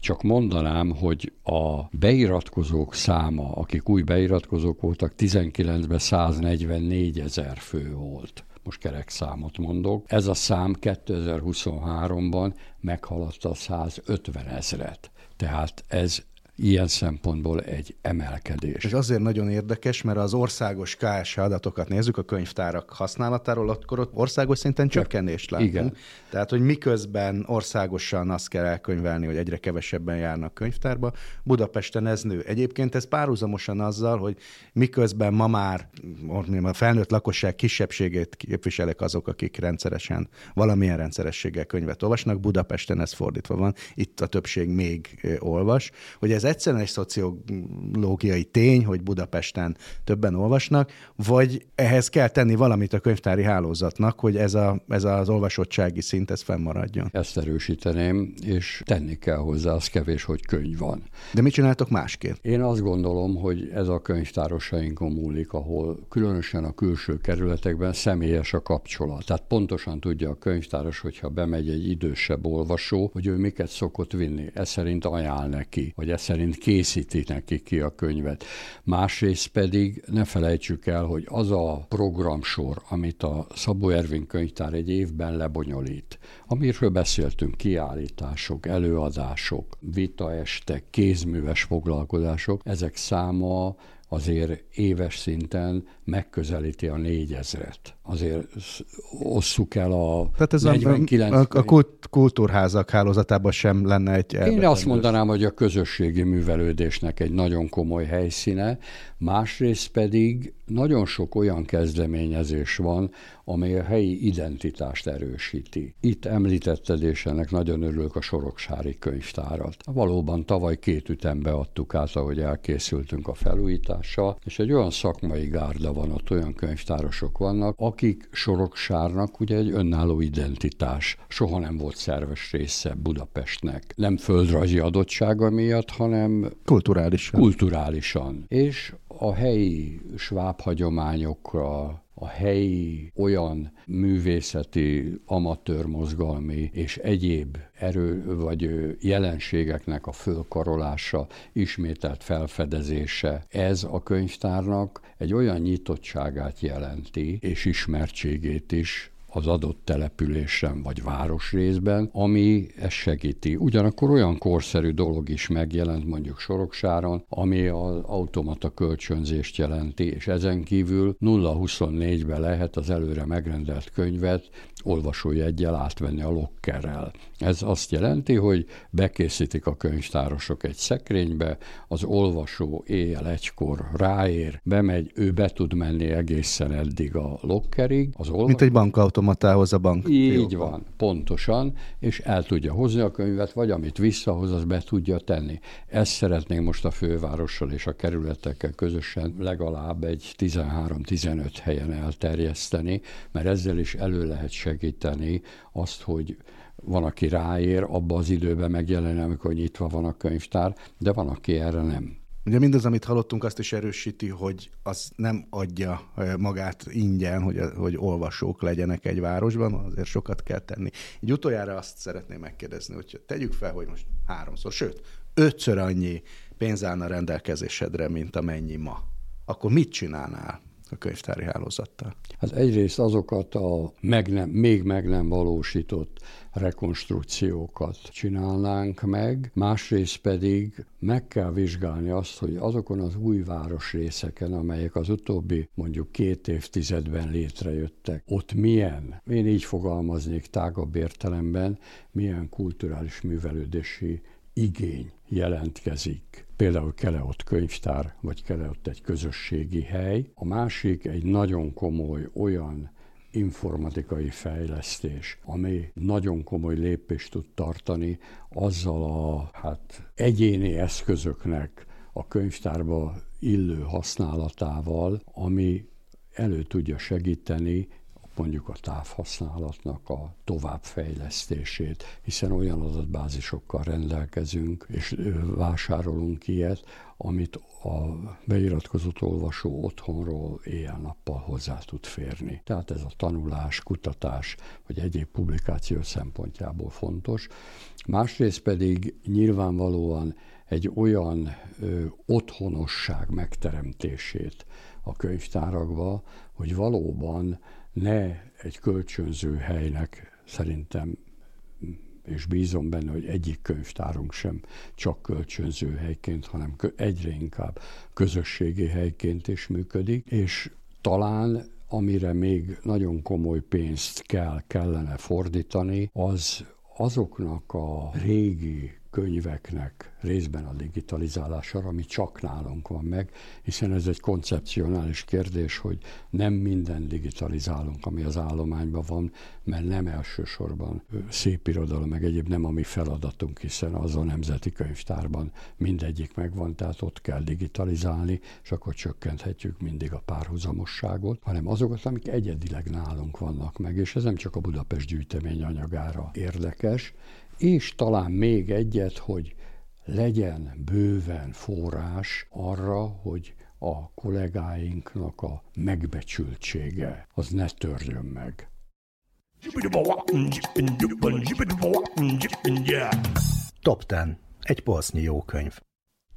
Csak mondanám, hogy a beiratkozók száma, akik új beiratkozók voltak, 19-ben 144 ezer fő volt most kerek számot mondok. Ez a szám 2023-ban meghaladta a 150 ezret. Tehát ez ilyen szempontból egy emelkedés. És azért nagyon érdekes, mert az országos KSH adatokat nézzük a könyvtárak használatáról, akkor ott országos szinten csökkenést látunk. Igen. Tehát, hogy miközben országosan azt kell elkönyvelni, hogy egyre kevesebben járnak könyvtárba, Budapesten ez nő. Egyébként ez párhuzamosan azzal, hogy miközben ma már a felnőtt lakosság kisebbségét képviselek azok, akik rendszeresen, valamilyen rendszerességgel könyvet olvasnak, Budapesten ez fordítva van, itt a többség még olvas, hogy ez egyszerűen egy szociológiai tény, hogy Budapesten többen olvasnak, vagy ehhez kell tenni valamit a könyvtári hálózatnak, hogy ez, a, ez az olvasottsági szint ez fennmaradjon. Ezt erősíteném, és tenni kell hozzá, az kevés, hogy könyv van. De mit csináltok másként? Én azt gondolom, hogy ez a könyvtárosainkon múlik, ahol különösen a külső kerületekben személyes a kapcsolat. Tehát pontosan tudja a könyvtáros, hogyha bemegy egy idősebb olvasó, hogy ő miket szokott vinni. Ez szerint ajánl neki, vagy ez szerint szerint készíti neki ki a könyvet. Másrészt pedig ne felejtsük el, hogy az a programsor, amit a Szabó Ervin könyvtár egy évben lebonyolít, amiről beszéltünk, kiállítások, előadások, vitaestek, kézműves foglalkozások, ezek száma azért éves szinten megközelíti a négyezret azért osszuk el a Tehát ez 49... a, a kult, kultúrházak hálózatában sem lenne egy Én azt mondanám, hogy a közösségi művelődésnek egy nagyon komoly helyszíne, másrészt pedig nagyon sok olyan kezdeményezés van, amely a helyi identitást erősíti. Itt említetted, és ennek nagyon örülök a Soroksári könyvtárat. Valóban tavaly két ütembe adtuk át, ahogy elkészültünk a felújítással, és egy olyan szakmai gárda van, ott olyan könyvtárosok vannak, akik Soroksárnak ugye egy önálló identitás. Soha nem volt szerves része Budapestnek. Nem földrajzi adottsága miatt, hanem kulturálisan. Kulturálisan. És a helyi sváb hagyományokra, a helyi olyan művészeti, amatőr mozgalmi és egyéb erő vagy jelenségeknek a fölkarolása, ismételt felfedezése. Ez a könyvtárnak egy olyan nyitottságát jelenti, és ismertségét is, az adott településen vagy városrészben, ami ezt segíti. Ugyanakkor olyan korszerű dolog is megjelent mondjuk Soroksáron, ami az automata kölcsönzést jelenti, és ezen kívül 0-24-ben lehet az előre megrendelt könyvet olvasói egyel átvenni a lokkerrel. Ez azt jelenti, hogy bekészítik a könyvtárosok egy szekrénybe, az olvasó éjjel egykor ráér, bemegy, ő be tud menni egészen eddig a lokkerig. Az olvasó... Mint egy bankautomatához a bank. Így van, pontosan, és el tudja hozni a könyvet, vagy amit visszahoz, az be tudja tenni. Ezt szeretnénk most a fővárossal és a kerületekkel közösen legalább egy 13-15 helyen elterjeszteni, mert ezzel is elő lehet segíteni azt, hogy van, aki ráér, abba az időben megjelen, amikor nyitva van a könyvtár, de van, aki erre nem. Ugye mindaz, amit hallottunk, azt is erősíti, hogy az nem adja magát ingyen, hogy, hogy olvasók legyenek egy városban, azért sokat kell tenni. Így utoljára azt szeretném megkérdezni, hogy tegyük fel, hogy most háromszor, sőt, ötször annyi pénz állna rendelkezésedre, mint amennyi ma. Akkor mit csinálnál? a könyvtári hálózattal? Hát egyrészt azokat a meg nem, még meg nem valósított rekonstrukciókat csinálnánk meg, másrészt pedig meg kell vizsgálni azt, hogy azokon az új városrészeken, amelyek az utóbbi mondjuk két évtizedben létrejöttek, ott milyen, én így fogalmaznék tágabb értelemben, milyen kulturális művelődési igény jelentkezik. Például kell ott könyvtár, vagy kell ott egy közösségi hely. A másik egy nagyon komoly olyan informatikai fejlesztés, ami nagyon komoly lépést tud tartani azzal a hát, egyéni eszközöknek a könyvtárba illő használatával, ami elő tudja segíteni mondjuk a távhasználatnak a továbbfejlesztését, hiszen olyan adatbázisokkal rendelkezünk, és vásárolunk ilyet, amit a beiratkozott olvasó otthonról éjjel-nappal hozzá tud férni. Tehát ez a tanulás, kutatás, vagy egyéb publikáció szempontjából fontos. Másrészt pedig nyilvánvalóan egy olyan ö, otthonosság megteremtését a könyvtárakba, hogy valóban ne egy kölcsönző helynek szerintem és bízom benne, hogy egyik könyvtárunk sem csak kölcsönző helyként, hanem egyre inkább közösségi helyként is működik, és talán amire még nagyon komoly pénzt kell, kellene fordítani, az azoknak a régi könyveknek részben a digitalizálására, ami csak nálunk van meg, hiszen ez egy koncepcionális kérdés, hogy nem minden digitalizálunk, ami az állományban van, mert nem elsősorban szép irodalom, meg egyéb nem a mi feladatunk, hiszen az a Nemzeti Könyvtárban mindegyik megvan, tehát ott kell digitalizálni, és akkor csökkenthetjük mindig a párhuzamosságot, hanem azokat, amik egyedileg nálunk vannak meg, és ez nem csak a Budapest gyűjtemény anyagára érdekes, és talán még egyet, hogy legyen bőven forrás arra, hogy a kollégáinknak a megbecsültsége az ne törjön meg. Top 10. Egy polsznyi jó könyv.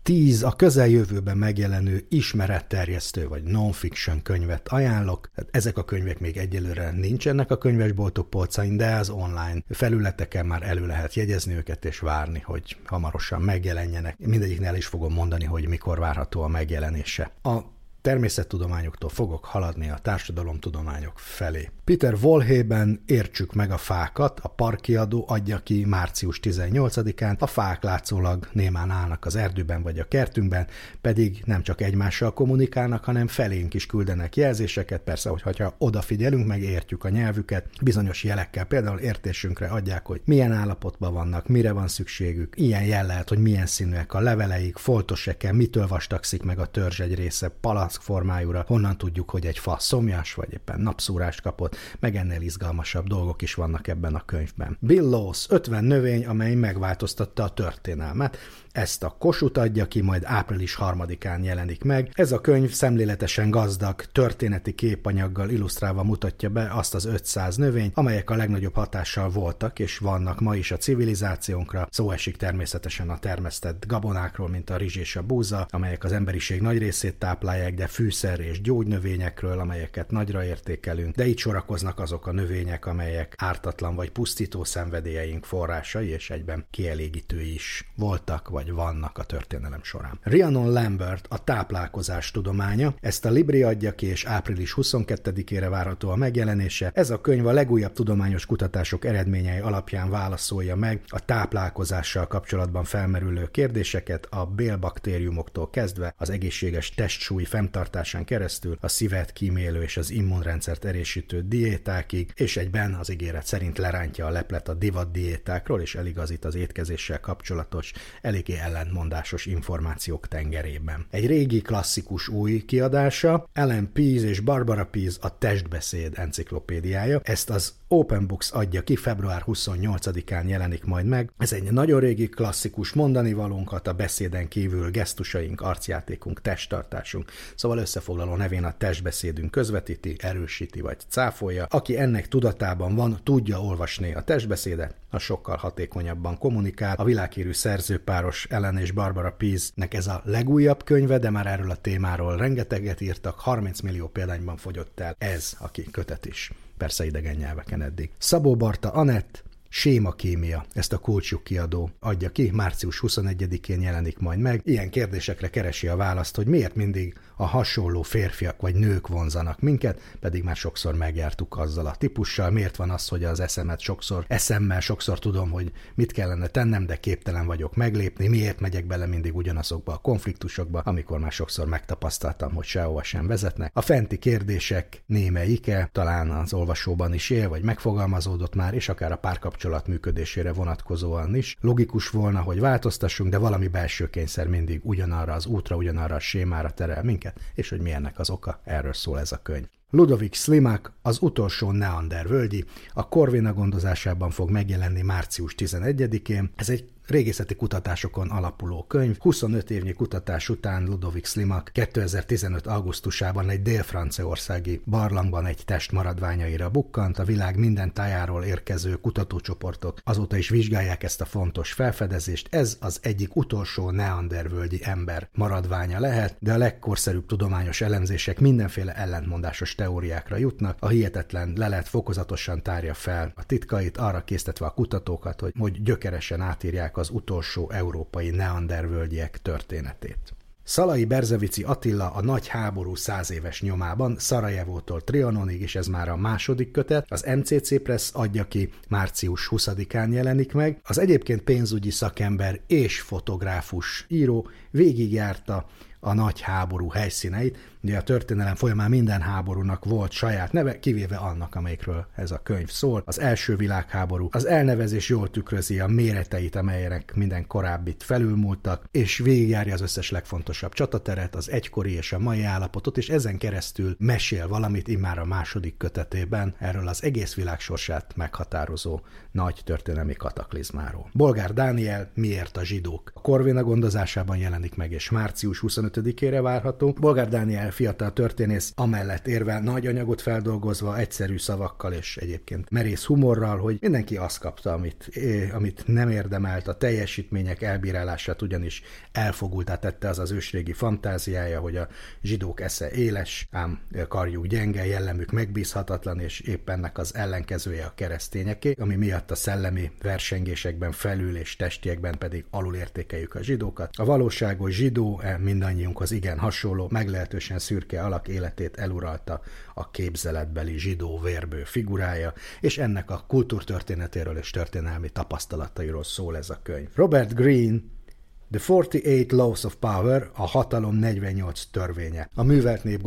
10 a közeljövőben megjelenő ismeretterjesztő vagy non-fiction könyvet ajánlok. Ezek a könyvek még egyelőre nincsenek a könyvesboltok polcain, de az online felületeken már elő lehet jegyezni őket és várni, hogy hamarosan megjelenjenek. Mindegyiknél is fogom mondani, hogy mikor várható a megjelenése. A természettudományoktól fogok haladni a társadalomtudományok felé. Peter Volhében Értsük meg a fákat, a parkiadó adja ki március 18-án, a fák látszólag némán állnak az erdőben vagy a kertünkben, pedig nem csak egymással kommunikálnak, hanem felénk is küldenek jelzéseket, persze, hogyha odafigyelünk, meg értjük a nyelvüket, bizonyos jelekkel, például értésünkre adják, hogy milyen állapotban vannak, mire van szükségük, ilyen jel hogy milyen színűek a leveleik, foltos-e mitől vastagszik meg a törzs egy része, palack formájúra, honnan tudjuk, hogy egy fa szomjas, vagy éppen napszúrást kapott, meg ennél izgalmasabb dolgok is vannak ebben a könyvben. Bill Laws, 50 növény, amely megváltoztatta a történelmet, ezt a Kossuth adja ki, majd április harmadikán jelenik meg. Ez a könyv szemléletesen gazdag, történeti képanyaggal illusztrálva mutatja be azt az 500 növény, amelyek a legnagyobb hatással voltak és vannak ma is a civilizációnkra. Szó esik természetesen a termesztett gabonákról, mint a rizs és a búza, amelyek az emberiség nagy részét táplálják, de fűszer és gyógynövényekről, amelyeket nagyra értékelünk, de itt sorakoznak azok a növények, amelyek ártatlan vagy pusztító szenvedélyeink forrásai és egyben kielégítői is voltak, vagy vannak a történelem során. Rhiannon Lambert a táplálkozás tudománya, ezt a Libri adja ki, és április 22-ére várható a megjelenése. Ez a könyv a legújabb tudományos kutatások eredményei alapján válaszolja meg a táplálkozással kapcsolatban felmerülő kérdéseket, a bélbaktériumoktól kezdve az egészséges testsúly fenntartásán keresztül a szívet kímélő és az immunrendszert erősítő diétákig, és egyben az ígéret szerint lerántja a leplet a divat diétákról, és eligazít az étkezéssel kapcsolatos, eléggé ellentmondásos információk tengerében. Egy régi klasszikus új kiadása, Ellen Pease és Barbara Pease a testbeszéd enciklopédiája. Ezt az Open Books adja ki, február 28-án jelenik majd meg. Ez egy nagyon régi klasszikus mondani valónkat, a beszéden kívül gesztusaink, arcjátékunk, testtartásunk. Szóval összefoglaló nevén a testbeszédünk közvetíti, erősíti vagy cáfolja. Aki ennek tudatában van, tudja olvasni a testbeszédet, a sokkal hatékonyabban kommunikál. A világhírű szerzőpáros Ellen és Barbara Pease-nek ez a legújabb könyve, de már erről a témáról rengeteget írtak, 30 millió példányban fogyott el. Ez a kötet is persze idegen nyelveken eddig. Szabó Barta Anett, Sémakémia, ezt a kulcsuk kiadó adja ki, március 21-én jelenik majd meg. Ilyen kérdésekre keresi a választ, hogy miért mindig a hasonló férfiak vagy nők vonzanak minket, pedig már sokszor megjártuk azzal a típussal. Miért van az, hogy az eszemet sokszor, eszemmel sokszor tudom, hogy mit kellene tennem, de képtelen vagyok meglépni, miért megyek bele mindig ugyanazokba a konfliktusokba, amikor már sokszor megtapasztaltam, hogy sehova sem vezetnek. A fenti kérdések némelyike talán az olvasóban is él, vagy megfogalmazódott már, és akár a párkapcsolat működésére vonatkozóan is. Logikus volna, hogy változtassunk, de valami belső kényszer mindig ugyanarra az útra, ugyanarra a sémára terel minket minket, és hogy mi ennek az oka, erről szól ez a könyv. Ludovic Slimak, az utolsó Neander völgyi, a Corvina gondozásában fog megjelenni március 11-én. Ez egy régészeti kutatásokon alapuló könyv. 25 évnyi kutatás után Ludovic Slimak 2015. augusztusában egy dél-franciaországi barlangban egy test maradványaira bukkant, a világ minden tájáról érkező kutatócsoportok azóta is vizsgálják ezt a fontos felfedezést. Ez az egyik utolsó neandervölgyi ember maradványa lehet, de a legkorszerűbb tudományos elemzések mindenféle ellentmondásos teóriákra jutnak, a hihetetlen lelet fokozatosan tárja fel a titkait, arra késztetve a kutatókat, hogy, hogy gyökeresen átírják az utolsó európai neandervölgyiek történetét. Szalai Berzevici Attila a nagy háború száz éves nyomában, Szarajevótól Trianonig, és ez már a második kötet, az MCC Press adja ki, március 20-án jelenik meg. Az egyébként pénzügyi szakember és fotográfus író végigjárta a nagy háború helyszíneit, Ugye a történelem folyamán minden háborúnak volt saját neve, kivéve annak, amelyikről ez a könyv szól. Az első világháború. Az elnevezés jól tükrözi a méreteit, amelyek minden korábbit felülmúltak, és végigjárja az összes legfontosabb csatateret, az egykori és a mai állapotot, és ezen keresztül mesél valamit immár a második kötetében erről az egész világ sorsát meghatározó nagy történelmi kataklizmáról. Bolgár Dániel Miért a zsidók? A Korvina gondozásában jelenik meg, és március 25-ére várható. Bolgár Dániel fiatal történész amellett érvel nagy anyagot feldolgozva, egyszerű szavakkal és egyébként merész humorral, hogy mindenki azt kapta, amit, amit nem érdemelt, a teljesítmények elbírálását ugyanis elfogultá tette az az ősrégi fantáziája, hogy a zsidók esze éles, ám karjuk gyenge, jellemük megbízhatatlan, és épp ennek az ellenkezője a keresztényeké, ami miatt a szellemi versengésekben felül és testiekben pedig alulértékeljük a zsidókat. A valóságos zsidó e mindannyiunkhoz igen hasonló, meglehetősen szürke alak életét eluralta a képzeletbeli zsidó vérbő figurája, és ennek a kultúrtörténetéről és történelmi tapasztalatairól szól ez a könyv. Robert Greene The 48 Laws of Power, a hatalom 48 törvénye. A művelt nép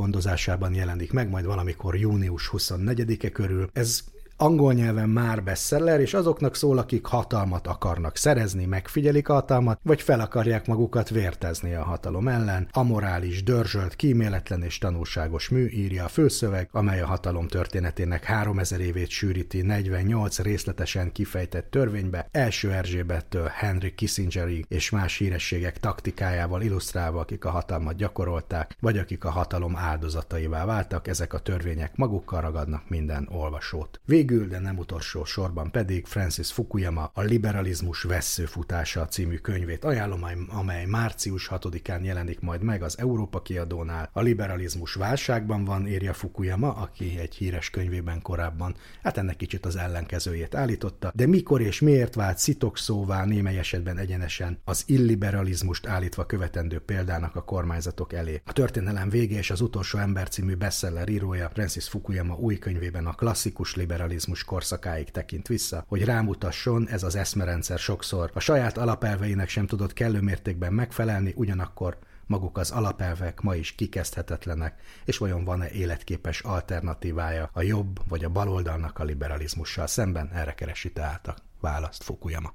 jelenik meg, majd valamikor június 24-e körül. Ez angol nyelven már bestseller, és azoknak szól, akik hatalmat akarnak szerezni, megfigyelik a hatalmat, vagy fel akarják magukat vértezni a hatalom ellen. Amorális, dörzsölt, kíméletlen és tanulságos mű írja a főszöveg, amely a hatalom történetének 3000 évét sűríti 48 részletesen kifejtett törvénybe, első Erzsébettől Henry Kissingerig és más hírességek taktikájával illusztrálva, akik a hatalmat gyakorolták, vagy akik a hatalom áldozataivá váltak, ezek a törvények magukkal ragadnak minden olvasót. Vég Végül, de nem utolsó sorban pedig Francis Fukuyama a Liberalizmus veszőfutása című könyvét ajánlom, amely március 6-án jelenik majd meg az Európa kiadónál. A liberalizmus válságban van, írja Fukuyama, aki egy híres könyvében korábban, hát ennek kicsit az ellenkezőjét állította, de mikor és miért vált szitokszóvá némely esetben egyenesen az illiberalizmust állítva követendő példának a kormányzatok elé. A történelem vége és az utolsó ember című bestseller írója Francis Fukuyama új könyvében a klasszikus liberalizmus kapitalizmus korszakáig tekint vissza, hogy rámutasson ez az eszmerendszer sokszor a saját alapelveinek sem tudott kellő mértékben megfelelni, ugyanakkor maguk az alapelvek ma is kikezdhetetlenek, és vajon van-e életképes alternatívája a jobb vagy a baloldalnak a liberalizmussal szemben? Erre keresi tehát a választ Fukuyama.